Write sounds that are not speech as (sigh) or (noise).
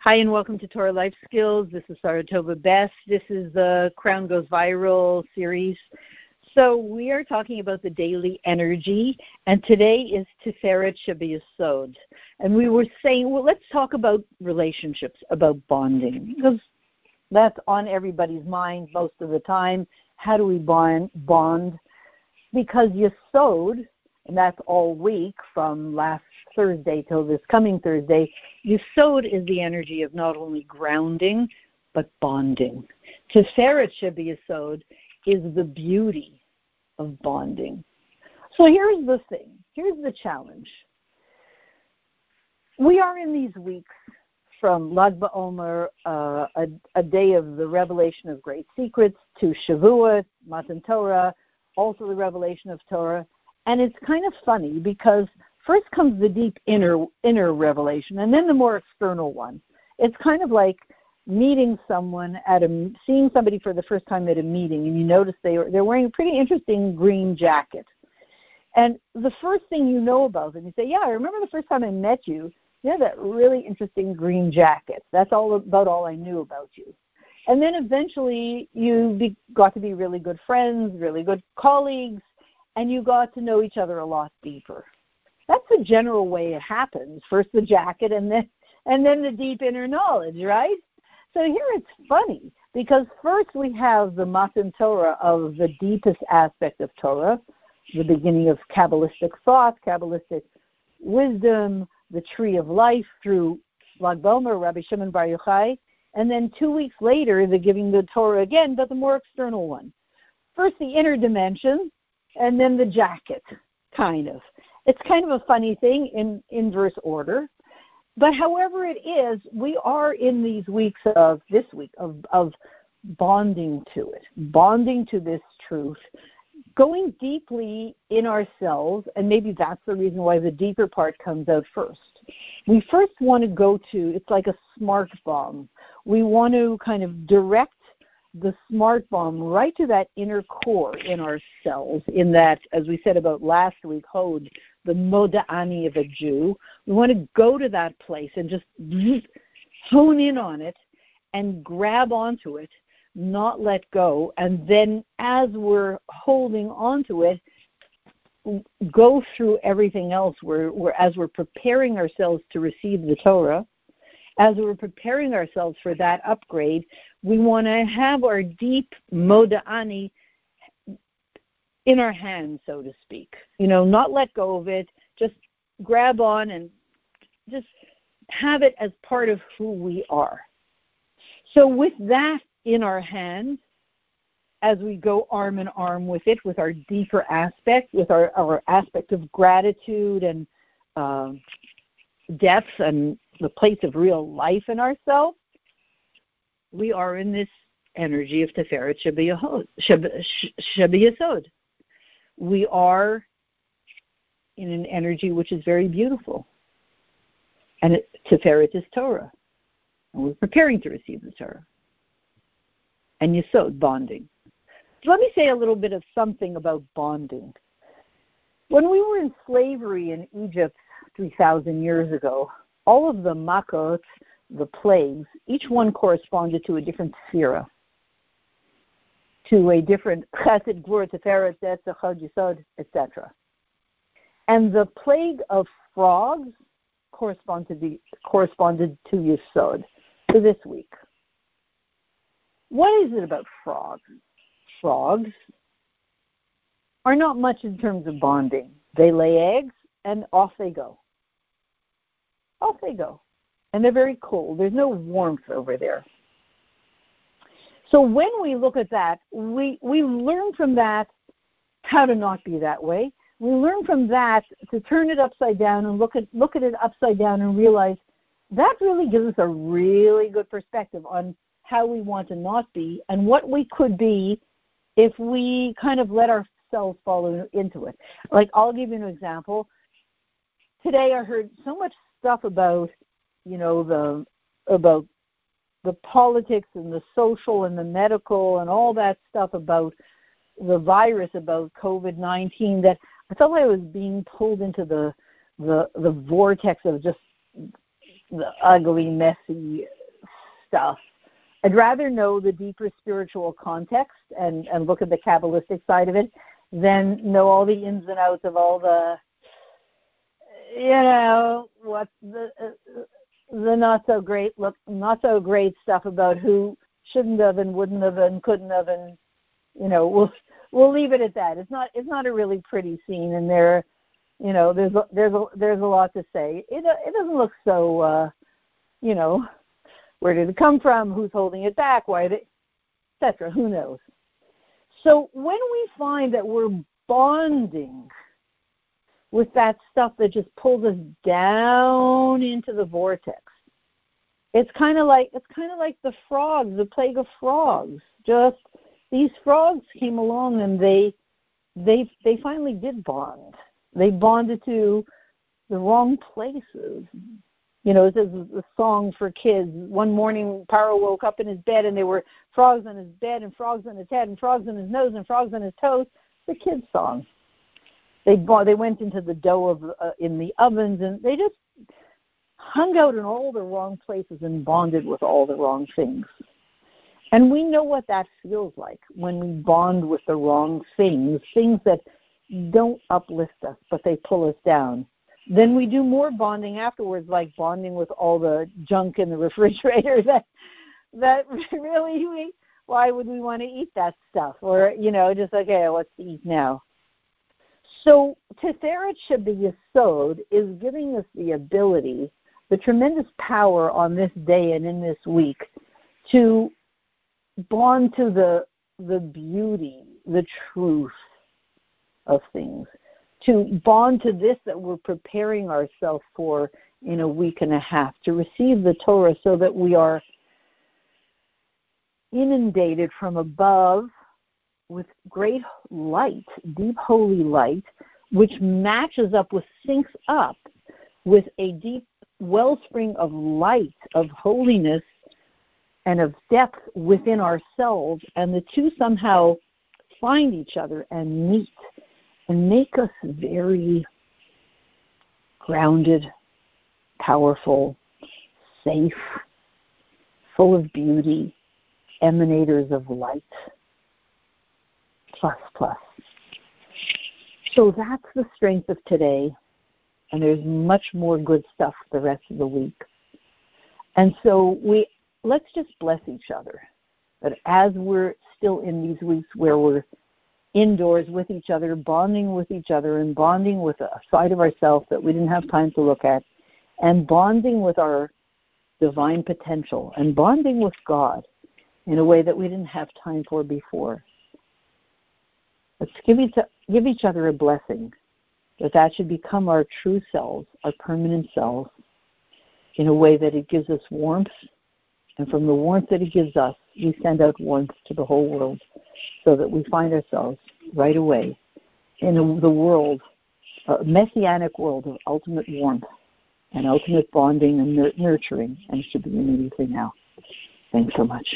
Hi, and welcome to Torah Life Skills. This is Saratova Best. This is the Crown Goes Viral series. So we are talking about the daily energy, and today is Tiferet Shabiyasod. And we were saying, well, let's talk about relationships, about bonding, because that's on everybody's mind most of the time. How do we bond? Bond because Yesod, and that's all week from last Thursday till this coming Thursday, Yesod is the energy of not only grounding but bonding. Tiferet Yesod is the beauty of bonding. So here's the thing. Here's the challenge. We are in these weeks from Lag BaOmer, uh, a, a, day of the revelation of great secrets, to Shavuot, Matan Torah, also the revelation of Torah. And it's kind of funny because first comes the deep inner inner revelation, and then the more external one. It's kind of like meeting someone at a seeing somebody for the first time at a meeting, and you notice they are, they're wearing a pretty interesting green jacket. And the first thing you know about them, you say, "Yeah, I remember the first time I met you. You had that really interesting green jacket. That's all about all I knew about you." And then eventually you be, got to be really good friends, really good colleagues, and you got to know each other a lot deeper. That's the general way it happens. First the jacket and then and then the deep inner knowledge, right? So here it's funny because first we have the Matan Torah of the deepest aspect of Torah, the beginning of Kabbalistic thought, Kabbalistic wisdom, the tree of life through Lag BaOmer, Rabbi Shimon Bar Yochai, and then two weeks later, the giving the Torah again, but the more external one. First, the inner dimension, and then the jacket, kind of. It's kind of a funny thing in inverse order. But however it is, we are in these weeks of this week of, of bonding to it, bonding to this truth, going deeply in ourselves, and maybe that's the reason why the deeper part comes out first. We first want to go to, it's like a smart bomb we want to kind of direct the smart bomb right to that inner core in our cells, in that, as we said about last week, Hod, the moda'ani of a Jew. We want to go to that place and just hone in on it and grab onto it, not let go. And then as we're holding onto it, go through everything else. We're, we're, as we're preparing ourselves to receive the Torah, as we're preparing ourselves for that upgrade, we want to have our deep moda'ani in our hands, so to speak. You know, not let go of it, just grab on and just have it as part of who we are. So, with that in our hands, as we go arm in arm with it, with our deeper aspect, with our, our aspect of gratitude and uh, depth and the place of real life in ourselves, we are in this energy of Teferet Shabiyasod. We are in an energy which is very beautiful. And it, Teferet is Torah. And we're preparing to receive the Torah. And Yesod, bonding. So let me say a little bit of something about bonding. When we were in slavery in Egypt 3,000 years ago, all of the makot, the plagues, each one corresponded to a different sphere, to a different chesed, glur, teferet, yisod, etc. And the plague of frogs corresponded to, corresponded to yisod for this week. What is it about frogs? Frogs are not much in terms of bonding. They lay eggs and off they go Oh, off they go. And they're very cold. There's no warmth over there. So when we look at that, we, we learn from that how to not be that way. We learn from that to turn it upside down and look at look at it upside down and realize that really gives us a really good perspective on how we want to not be and what we could be if we kind of let ourselves fall into it. Like I'll give you an example. Today I heard so much stuff about you know the about the politics and the social and the medical and all that stuff about the virus about COVID nineteen that I felt like I was being pulled into the the the vortex of just the ugly, messy stuff. I'd rather know the deeper spiritual context and, and look at the Kabbalistic side of it than know all the ins and outs of all the, you know, what the the not so great look, not so great stuff about who shouldn't have and wouldn't have and couldn't have and you know we'll we'll leave it at that. It's not it's not a really pretty scene, and there, you know, there's a, there's a, there's a lot to say. It it doesn't look so, uh, you know, where did it come from? Who's holding it back? Why they, etc. Who knows? So when we find that we're bonding with that stuff that just pulls us down into the vortex, it's kind of like it's kind of like the frogs, the plague of frogs. Just these frogs came along and they they they finally did bond. They bonded to the wrong places. You know, this is a song for kids. One morning, Paro woke up in his bed, and there were frogs on his bed, and frogs on his head, and frogs on his nose, and frogs on his toes. The kids' song. They bought, they went into the dough of uh, in the ovens, and they just hung out in all the wrong places and bonded with all the wrong things. And we know what that feels like when we bond with the wrong things, things that don't uplift us, but they pull us down. Then we do more bonding afterwards, like bonding with all the junk in the refrigerator (laughs) that that really we why would we want to eat that stuff? Or, you know, just okay, what's to eat now? So Tiferet Yesod is giving us the ability, the tremendous power on this day and in this week to bond to the the beauty, the truth of things, to bond to this that we're preparing ourselves for in a week and a half, to receive the Torah so that we are inundated from above with great light, deep holy light, which matches up with, syncs up with a deep wellspring of light, of holiness and of depth within ourselves, and the two somehow find each other and meet and make us very grounded, powerful, safe, full of beauty, emanators of light. Plus, plus. So that's the strength of today, and there's much more good stuff the rest of the week. And so we let's just bless each other. But as we're still in these weeks where we're indoors with each other, bonding with each other, and bonding with a side of ourselves that we didn't have time to look at, and bonding with our divine potential, and bonding with God in a way that we didn't have time for before. Let's give each, give each other a blessing that that should become our true selves, our permanent selves, in a way that it gives us warmth and from the warmth that it gives us, we send out warmth to the whole world so that we find ourselves right away in the world, a messianic world of ultimate warmth and ultimate bonding and nurturing, and it should be immediately now. Thanks so much.